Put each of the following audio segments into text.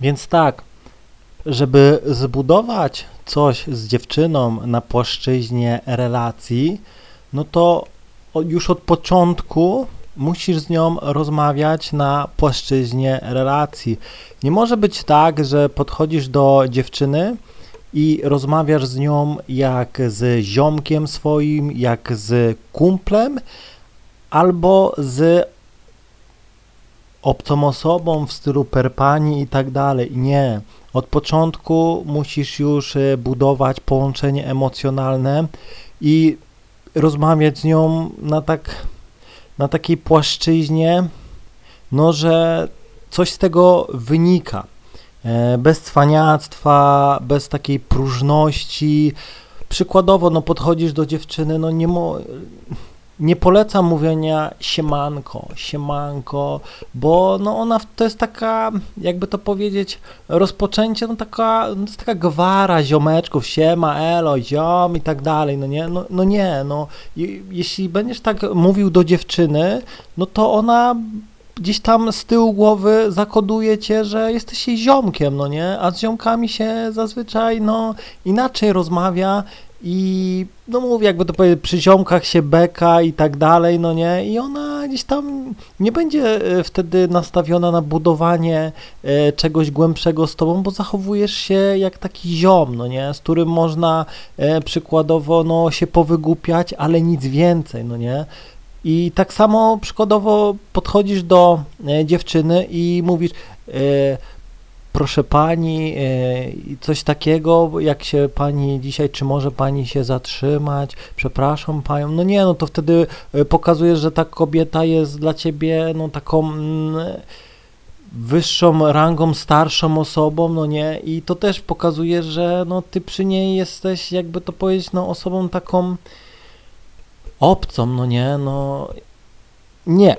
Więc tak, żeby zbudować coś z dziewczyną na płaszczyźnie relacji, no to już od początku musisz z nią rozmawiać na płaszczyźnie relacji. Nie może być tak, że podchodzisz do dziewczyny i rozmawiasz z nią jak z ziomkiem swoim, jak z kumplem, albo z obcą osobą w stylu perpani i tak dalej. Nie. Od początku musisz już e, budować połączenie emocjonalne i rozmawiać z nią na tak na takiej płaszczyźnie, no że coś z tego wynika. E, bez cwaniactwa, bez takiej próżności. Przykładowo, no podchodzisz do dziewczyny, no nie mo nie polecam mówienia siemanko, siemanko, bo no ona to jest taka, jakby to powiedzieć, rozpoczęcie, no taka, no to jest taka gwara ziomeczków, siema, elo, ziom i tak dalej, no nie, no, no nie, no. Jeśli będziesz tak mówił do dziewczyny, no to ona gdzieś tam z tyłu głowy zakoduje cię, że jesteś jej ziomkiem, no nie, a z ziomkami się zazwyczaj, no, inaczej rozmawia i no mówię, jakby to powiedzieć, przy ziomkach się beka i tak dalej, no nie, i ona gdzieś tam nie będzie e, wtedy nastawiona na budowanie e, czegoś głębszego z tobą, bo zachowujesz się jak taki ziom, no nie, z którym można e, przykładowo, no się powygłupiać, ale nic więcej, no nie, i tak samo przykładowo podchodzisz do dziewczyny i mówisz, proszę pani, e, coś takiego, jak się pani dzisiaj, czy może pani się zatrzymać, przepraszam panią, no nie, no to wtedy e, pokazujesz, że ta kobieta jest dla ciebie, no taką mm, wyższą rangą, starszą osobą, no nie, i to też pokazuje, że no ty przy niej jesteś, jakby to powiedzieć, no osobą taką obcą, no nie, no nie,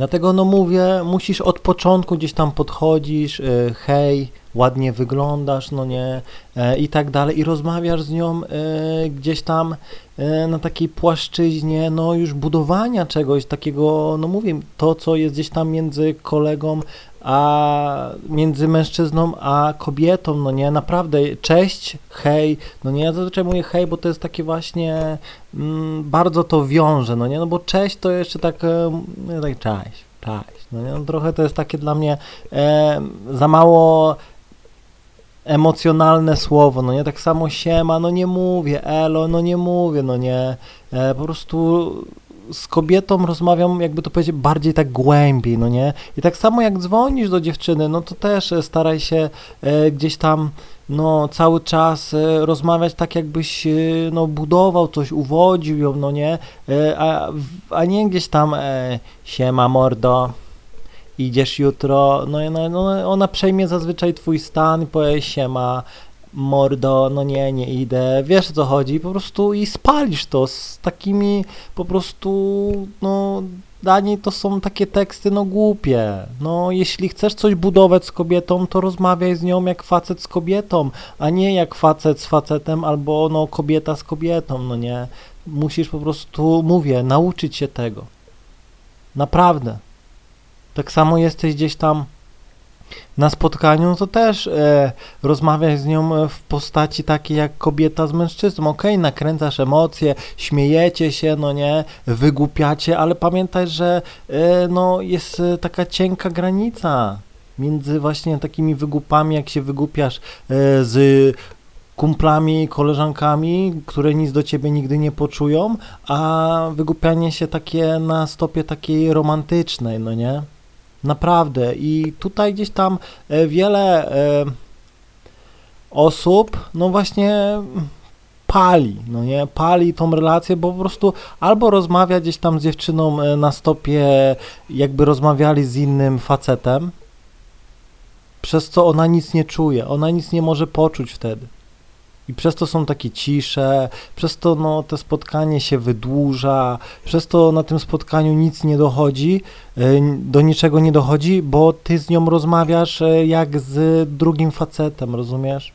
Dlatego no mówię, musisz od początku gdzieś tam podchodzisz, y, hej, ładnie wyglądasz, no nie, e, i tak dalej, i rozmawiasz z nią e, gdzieś tam e, na takiej płaszczyźnie, no już budowania czegoś takiego, no mówię, to co jest gdzieś tam między kolegą a między mężczyzną a kobietą, no nie, naprawdę, cześć, hej, no nie, ja zazwyczaj mówię hej, bo to jest takie właśnie, mm, bardzo to wiąże, no nie, no bo cześć to jeszcze tak, no tak cześć, cześć, no nie, no trochę to jest takie dla mnie e, za mało emocjonalne słowo, no nie, tak samo siema, no nie mówię, elo, no nie mówię, no nie, e, po prostu z kobietą rozmawiam, jakby to powiedzieć, bardziej tak głębiej, no nie? I tak samo jak dzwonisz do dziewczyny, no to też e, staraj się e, gdzieś tam no cały czas e, rozmawiać tak jakbyś no budował coś, uwodził ją, no nie? A, a nie gdzieś tam e, siema mordo, idziesz jutro, no, no, no ona przejmie zazwyczaj twój stan i powie siema, mordo, no nie, nie idę, wiesz o co chodzi, po prostu i spalisz to z takimi po prostu, no dla niej to są takie teksty, no głupie. No, jeśli chcesz coś budować z kobietą, to rozmawiaj z nią jak facet z kobietą, a nie jak facet z facetem albo no kobieta z kobietą, no nie. Musisz po prostu, mówię, nauczyć się tego. Naprawdę. Tak samo jesteś gdzieś tam na spotkaniu, to też e, rozmawiać z nią w postaci takiej jak kobieta z mężczyzną. Okej, okay, nakręcasz emocje, śmiejecie się, no nie, wygłupiacie, ale pamiętaj, że e, no, jest e, taka cienka granica między właśnie takimi wygłupami, jak się wygłupiasz e, z kumplami, koleżankami, które nic do ciebie nigdy nie poczują, a wygłupianie się takie na stopie takiej romantycznej, no nie? Naprawdę. I tutaj gdzieś tam e, wiele e, osób, no właśnie pali, no nie, pali tą relację, bo po prostu albo rozmawia gdzieś tam z dziewczyną e, na stopie, jakby rozmawiali z innym facetem, przez co ona nic nie czuje, ona nic nie może poczuć wtedy. I przez to są takie cisze, przez to no, to spotkanie się wydłuża, przez to na tym spotkaniu nic nie dochodzi, e, do niczego nie dochodzi, bo ty z nią rozmawiasz e, jak z drugim facetem, rozumiesz?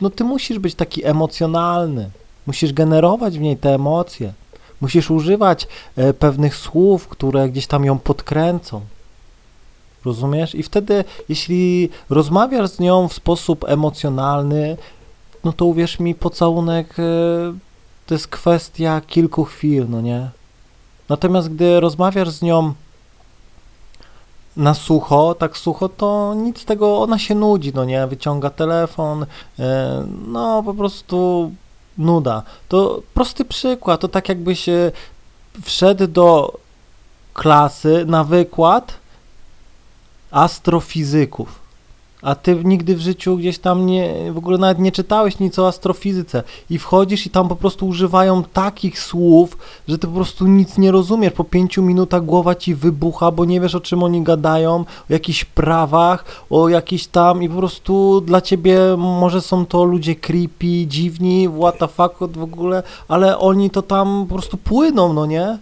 No ty musisz być taki emocjonalny, musisz generować w niej te emocje, musisz używać e, pewnych słów, które gdzieś tam ją podkręcą. rozumiesz? I wtedy, jeśli rozmawiasz z nią w sposób emocjonalny, no to uwierz mi, pocałunek e, to jest kwestia kilku chwil, no nie? Natomiast gdy rozmawiasz z nią na sucho, tak sucho, to nic z tego, ona się nudzi, no nie? Wyciąga telefon, e, no po prostu nuda. To prosty przykład, to tak jakbyś e, wszedł do klasy na wykład astrofizyków a ty nigdy w życiu gdzieś tam nie, w ogóle nawet nie czytałeś nic o astrofizyce i wchodzisz i tam po prostu używają takich słów, że ty po prostu nic nie rozumiesz. Po pięciu minutach głowa ci wybucha, bo nie wiesz o czym oni gadają, o jakichś prawach, o jakiś tam i po prostu dla ciebie może są to ludzie creepy, dziwni, what the fuck w ogóle, ale oni to tam po prostu płyną, no nie?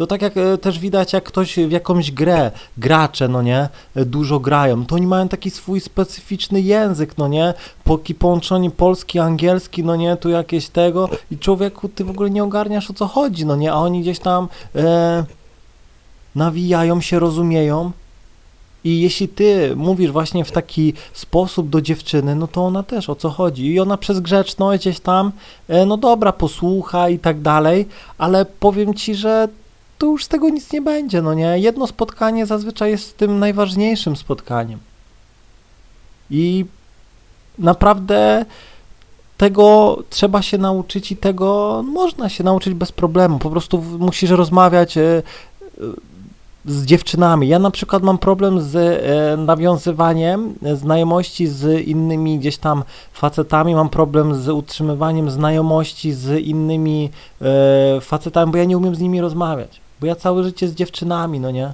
To tak jak e, też widać, jak ktoś w jakąś grę, gracze, no nie, e, dużo grają, to oni mają taki swój specyficzny język, no nie, poki połączenie polski, angielski, no nie, tu jakieś tego i człowieku, ty w ogóle nie ogarniasz o co chodzi, no nie, a oni gdzieś tam e, nawijają się, rozumieją, i jeśli ty mówisz właśnie w taki sposób do dziewczyny, no to ona też o co chodzi. I ona przez grzeczność gdzieś tam, e, no dobra, posłucha i tak dalej, ale powiem ci, że to już z tego nic nie będzie, no nie? Jedno spotkanie zazwyczaj jest tym najważniejszym spotkaniem. I naprawdę tego trzeba się nauczyć i tego można się nauczyć bez problemu. Po prostu musisz rozmawiać e, e, z dziewczynami. Ja na przykład mam problem z e, nawiązywaniem znajomości z innymi gdzieś tam facetami, mam problem z utrzymywaniem znajomości z innymi facetami, bo ja nie umiem z nimi rozmawiać. Bo ja całe życie z dziewczynami, no nie?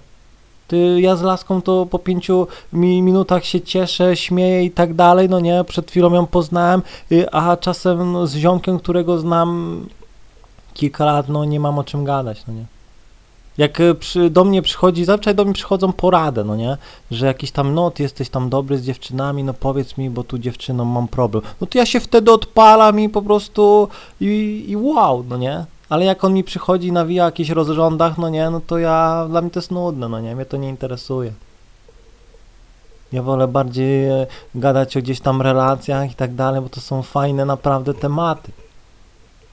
Ty, ja z laską to po pięciu mi minutach się cieszę, śmieję i tak dalej, no nie? Przed chwilą ją poznałem, y, a czasem no, z ziomkiem, którego znam kilka lat, no nie mam o czym gadać, no nie? Jak y, przy, do mnie przychodzi, zazwyczaj do mnie przychodzą porady, no nie? Że jakiś tam, no ty jesteś tam dobry z dziewczynami, no powiedz mi, bo tu dziewczyną mam problem. No to ja się wtedy odpalam i po prostu i, i wow, no nie? Ale jak on mi przychodzi i nawija o jakichś rozrządach, no nie, no to ja, dla mnie to jest nudne, no nie, mnie to nie interesuje. Ja wolę bardziej e, gadać o gdzieś tam relacjach i tak dalej, bo to są fajne naprawdę tematy.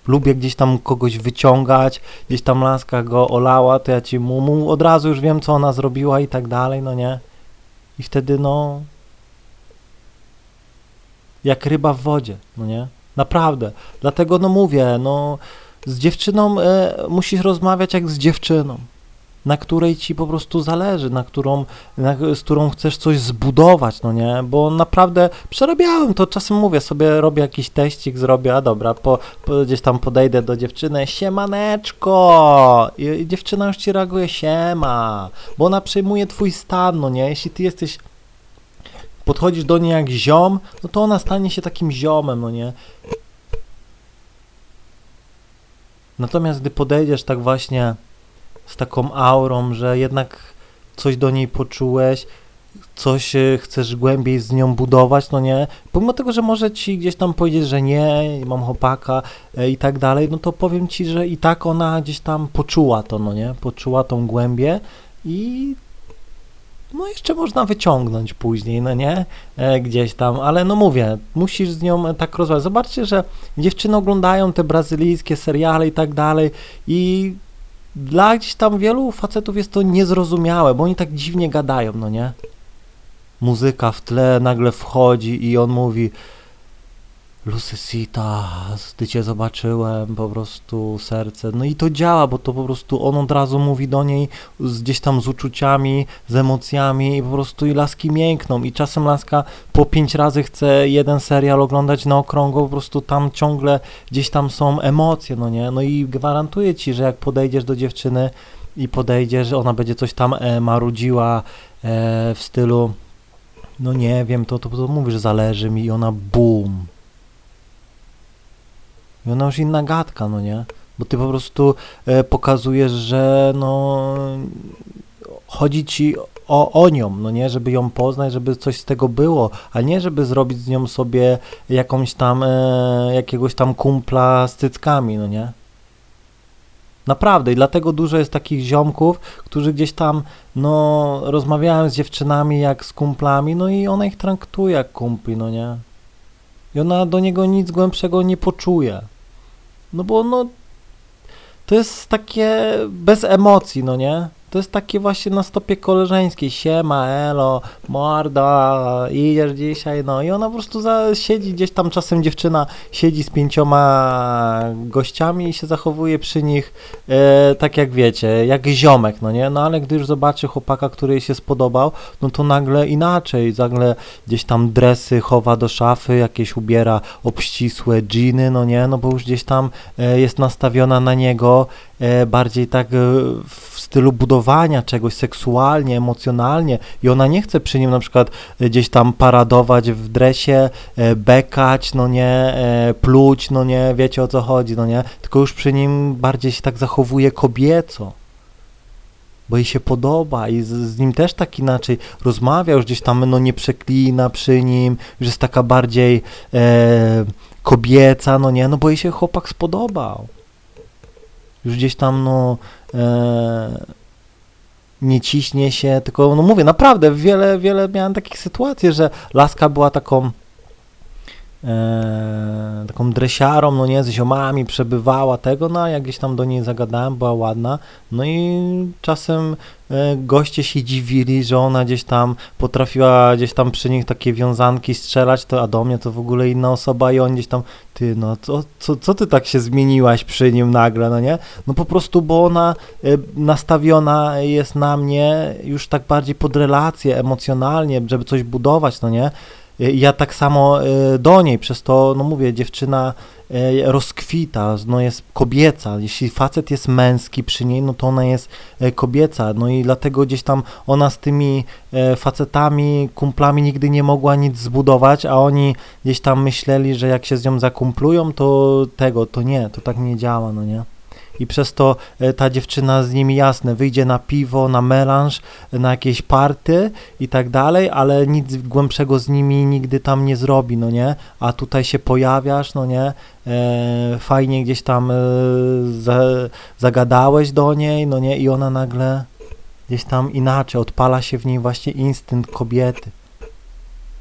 Lubię gdzieś tam kogoś wyciągać, gdzieś tam laska go olała, to ja ci mu, mu od razu już wiem, co ona zrobiła i tak dalej, no nie. I wtedy no... Jak ryba w wodzie, no nie. Naprawdę. Dlatego no mówię, no z dziewczyną e, musisz rozmawiać jak z dziewczyną, na której ci po prostu zależy, na którą, na, z którą chcesz coś zbudować, no nie? Bo naprawdę przerabiałem to, czasem mówię sobie, robię jakiś teścik, zrobię, a dobra, po, po, gdzieś tam podejdę do dziewczyny, siemaneczko! I, I dziewczyna już ci reaguje, siema, bo ona przejmuje twój stan, no nie? Jeśli ty jesteś podchodzisz do niej jak ziom, no to ona stanie się takim ziomem, no nie? Natomiast gdy podejdziesz tak właśnie z taką aurą, że jednak coś do niej poczułeś, coś e, chcesz głębiej z nią budować, no nie, pomimo tego, że może ci gdzieś tam powiedzieć, że nie, mam chłopaka e, i tak dalej, no to powiem ci, że i tak ona gdzieś tam poczuła to, no nie, poczuła tą głębię i no jeszcze można wyciągnąć później, no nie, e, gdzieś tam, ale no mówię, musisz z nią tak rozmawiać. Zobaczcie, że dziewczyny oglądają te brazylijskie seriale i tak dalej i dla gdzieś tam wielu facetów jest to niezrozumiałe, bo oni tak dziwnie gadają, no nie. Muzyka w tle nagle wchodzi i on mówi Lucysita, gdy cię zobaczyłem, po prostu serce. No i to działa, bo to po prostu on od razu mówi do niej z, gdzieś tam z uczuciami, z emocjami i po prostu i laski miękną. I czasem laska po pięć razy chce jeden serial oglądać na okrągło, po prostu tam ciągle gdzieś tam są emocje, no nie? No i gwarantuję ci, że jak podejdziesz do dziewczyny i podejdziesz, ona będzie coś tam e, marudziła e, w stylu no nie wiem, to, to, to mówisz, zależy mi i ona boom i ona już inna gadka, no nie? Bo ty po prostu e, pokazujesz, że no chodzi ci o, o nią, no nie, żeby ją poznać, żeby coś z tego było, a nie żeby zrobić z nią sobie jakąś tam, e, jakiegoś tam kumpla z cyckami, no nie? Naprawdę i dlatego dużo jest takich ziomków, którzy gdzieś tam, no, rozmawiałem z dziewczynami jak z kumplami, no i ona ich traktuje jak kumpli, no nie? I ona do niego nic głębszego nie poczuje. No bo no, to jest takie bez emocji, no nie? To jest takie właśnie na stopie koleżeńskiej, siema, elo, morda, idziesz dzisiaj, no. I ona po prostu za, siedzi gdzieś tam, czasem dziewczyna siedzi z pięcioma gościami i się zachowuje przy nich e, tak jak wiecie, jak ziomek, no nie, no ale gdy już zobaczy chłopaka, który jej się spodobał, no to nagle inaczej, nagle gdzieś tam dresy chowa do szafy, jakieś ubiera obścisłe dżiny, no nie, no bo już gdzieś tam e, jest nastawiona na niego bardziej tak e, w stylu budowania czegoś seksualnie, emocjonalnie i ona nie chce przy nim na przykład e, gdzieś tam paradować w dresie, e, bekać, no nie, e, pluć, no nie, wiecie o co chodzi, no nie, tylko już przy nim bardziej się tak zachowuje kobieco bo jej się podoba i z, z, nim też tak inaczej rozmawia, już gdzieś tam no nie przeklina przy nim, już jest taka bardziej e, kobieca, no nie, no bo jej się chłopak spodobał. Już gdzieś tam no e, nie ciśnie się, tylko no mówię, naprawdę wiele, wiele miałem takich sytuacji, że laska była taką e, taką dresiarą, no nie, z ziomami przebywała tego, no a jak gdzieś tam do niej zagadałem, była ładna, no i czasem goście się dziwili, że ona gdzieś tam potrafiła gdzieś tam przy nich takie wiązanki strzelać, to a do mnie to w ogóle inna osoba i on gdzieś tam, ty no, co, co, co ty tak się zmieniłaś przy nim nagle, no nie? No po prostu, bo ona e, nastawiona jest na mnie już tak bardziej pod relacje emocjonalnie, żeby coś budować, no nie? Ja tak samo do niej, przez to, no mówię, dziewczyna rozkwita, no jest kobieca. Jeśli facet jest męski przy niej, no to ona jest kobieca. No i dlatego gdzieś tam ona z tymi facetami, kumplami nigdy nie mogła nic zbudować, a oni gdzieś tam myśleli, że jak się z nią zakumplują, to tego, to nie, to tak nie działa, no nie i przez to e, ta dziewczyna z nimi jasne wyjdzie na piwo, na melanż, na jakieś party i tak dalej, ale nic głębszego z nimi nigdy tam nie zrobi, no nie? A tutaj się pojawiasz, no nie? E, fajnie gdzieś tam e, za, zagadałeś do niej, no nie? I ona nagle gdzieś tam inaczej, odpala się w niej właśnie instynkt kobiety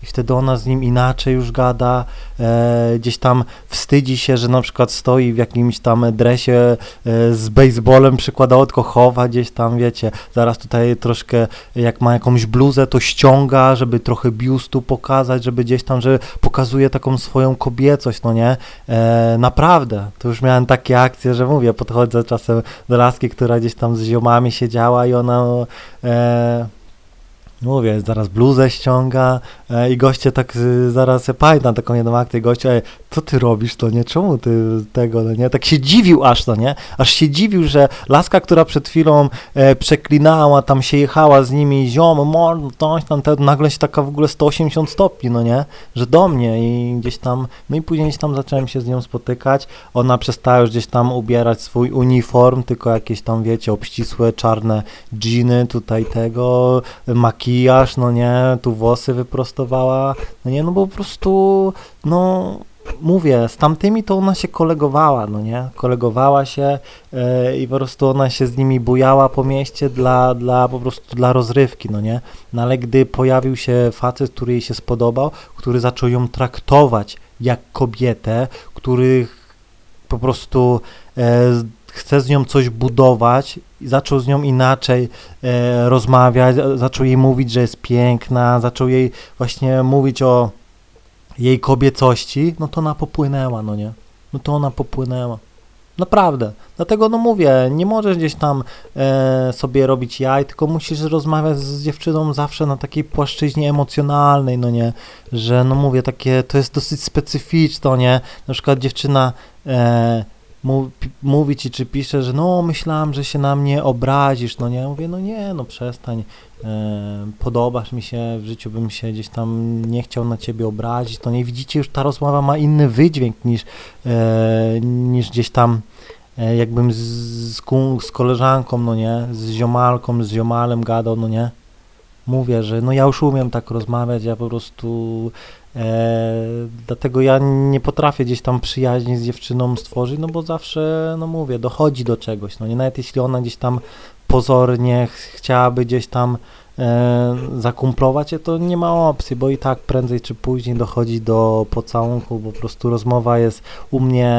i wtedy ona z nim inaczej już gada, e, gdzieś tam wstydzi się, że na przykład stoi w jakimś tam dresie e, z baseballem przykładowo, tylko chowa gdzieś tam, wiecie, zaraz tutaj troszkę, jak ma jakąś bluzę, to ściąga, żeby trochę biustu pokazać, żeby gdzieś tam, że pokazuje taką swoją kobiecość, no nie, e, naprawdę, to już miałem takie akcje, że mówię, podchodzę czasem do laski, która gdzieś tam z ziomami siedziała i ona e, Mówię, zaraz bluzę ściąga e, i goście tak y, zaraz, ja pamiętam taką jedną akcję, goście, ej, co ty robisz, to nie, czemu ty tego, no nie, tak się dziwił aż, to nie, aż się dziwił, że laska, która przed chwilą e, przeklinała, tam się jechała z nimi, ziom, mor, coś tam, te, nagle się taka w ogóle 180 stopni, no nie, że do mnie i gdzieś tam, no i później gdzieś tam zacząłem się z nią spotykać, ona przestała już gdzieś tam ubierać swój uniform, tylko jakieś tam, wiecie, obcisłe, czarne dżiny, tutaj tego, makijaż, no nie, tu włosy wyprostowała, no nie, no bo po prostu, no mówię, z tamtymi to ona się kolegowała, no nie? Kolegowała się yy, i po prostu ona się z nimi bujała po mieście dla, dla po prostu dla rozrywki, no nie? No ale gdy pojawił się facet, który jej się spodobał, który zaczął ją traktować jak kobietę, który po prostu e, chce z nią coś budować i zaczął z nią inaczej e, rozmawiać, zaczął jej mówić, że jest piękna, zaczął jej właśnie mówić o jej kobiecości, no to ona popłynęła, no nie? No to ona popłynęła. Naprawdę. Dlatego no mówię, nie możesz gdzieś tam e, sobie robić jaj, tylko musisz rozmawiać z dziewczyną zawsze na takiej płaszczyźnie emocjonalnej, no nie? Że no mówię, takie, to jest dosyć specyficzne, nie? Na przykład dziewczyna e, mówi ci, czy pisze, że no myślałam, że się na mnie obrazisz, no nie? Mówię, no nie, no przestań, e, podobasz mi się, w życiu bym się gdzieś tam nie chciał na ciebie obrazić, to nie widzicie, już ta rozmowa ma inny wydźwięk niż, e, niż gdzieś tam e, jakbym z, z, z koleżanką, no nie, z ziomalką, z ziomalem gadał, no nie? Mówię, że no ja już umiem tak rozmawiać, ja po prostu e, dlatego ja nie potrafię gdzieś tam przyjaźni z dziewczyną stworzyć, no bo zawsze, no mówię, dochodzi do czegoś, no nie? Nawet jeśli ona gdzieś tam pozornie ch- chciałaby gdzieś tam e, zakumplować się, to nie ma opcji, bo i tak prędzej czy później dochodzi do pocałunku, po prostu rozmowa jest u mnie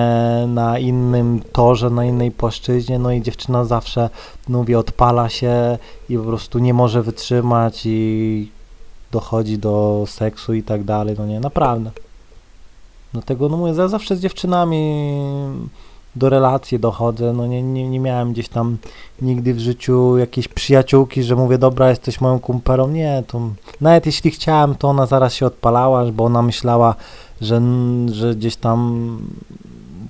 na innym torze, na innej płaszczyźnie, no i dziewczyna zawsze, mówię, odpala się i po prostu nie może wytrzymać i dochodzi do seksu i tak dalej, no nie, naprawdę. Dlatego, no mówię, ja zawsze z dziewczynami do relacji dochodzę, no nie, nie, nie miałem gdzieś tam nigdy w życiu jakiejś przyjaciółki, że mówię, dobra, jesteś moją kumperą, nie, to nawet jeśli chciałem, to ona zaraz się odpalała, bo ona myślała, że, że gdzieś tam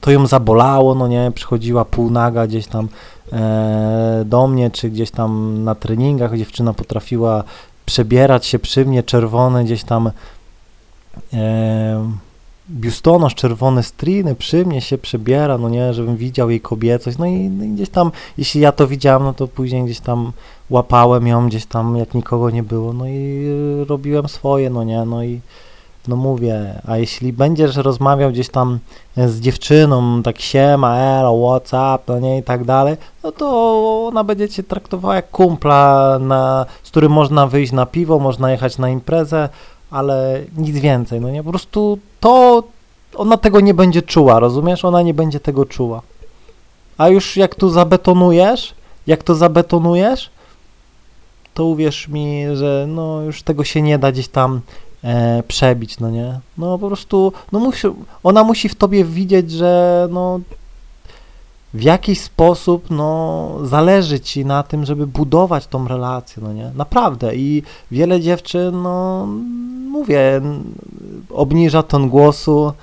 to ją zabolało, no nie, przychodziła półnaga gdzieś tam e, do mnie, czy gdzieś tam na treningach dziewczyna potrafiła przebierać się przy mnie, czerwone gdzieś tam e, biustonosz, czerwone striny przy mnie się przebiera, no nie, żebym widział jej kobiecość, no i, no i gdzieś tam, jeśli ja to widziałem, no to później gdzieś tam łapałem ją gdzieś tam, jak nikogo nie było, no i y, robiłem swoje, no nie, no i no mówię, a jeśli będziesz rozmawiał gdzieś tam z dziewczyną, tak siema, elo, what's up, no nie, i tak dalej, no to ona będzie cię traktowała jak kumpla, na, z którym można wyjść na piwo, można jechać na imprezę, ale nic więcej, no nie, po prostu to ona tego nie będzie czuła, rozumiesz? Ona nie będzie tego czuła. A już jak tu zabetonujesz, jak to zabetonujesz, to uwierz mi, że no już tego się nie da gdzieś tam e, przebić, no nie? No po prostu, no musi, ona musi w tobie widzieć, że no w jakiś sposób, no, zależy ci na tym, żeby budować tą relację, no nie? Naprawdę. I wiele dziewczyn, no, mówię, obniża ton głosu,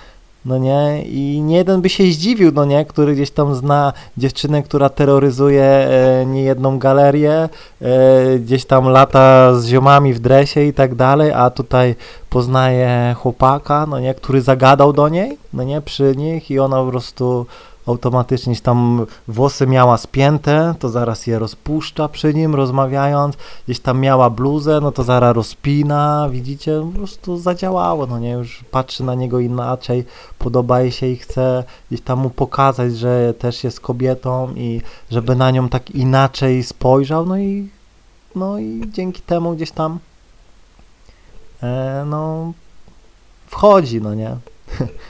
no nie? I nie jeden by się zdziwił, no nie? Który gdzieś tam zna dziewczynę, która terroryzuje e, niejedną galerię, e, gdzieś tam lata z ziomami w dresie i tak dalej, a tutaj poznaje chłopaka, no nie? Który zagadał do niej, no nie? Przy nich i ona po prostu automatycznie gdzieś tam włosy miała spięte, to zaraz je rozpuszcza przy nim rozmawiając, gdzieś tam miała bluzę, no to zaraz rozpina, widzicie, po prostu zadziałało, no nie, już patrzy na niego inaczej, podoba jej się i chce gdzieś tam mu pokazać, że też jest kobietą i żeby na nią tak inaczej spojrzał, no i no i dzięki temu gdzieś tam e, no wchodzi, no nie.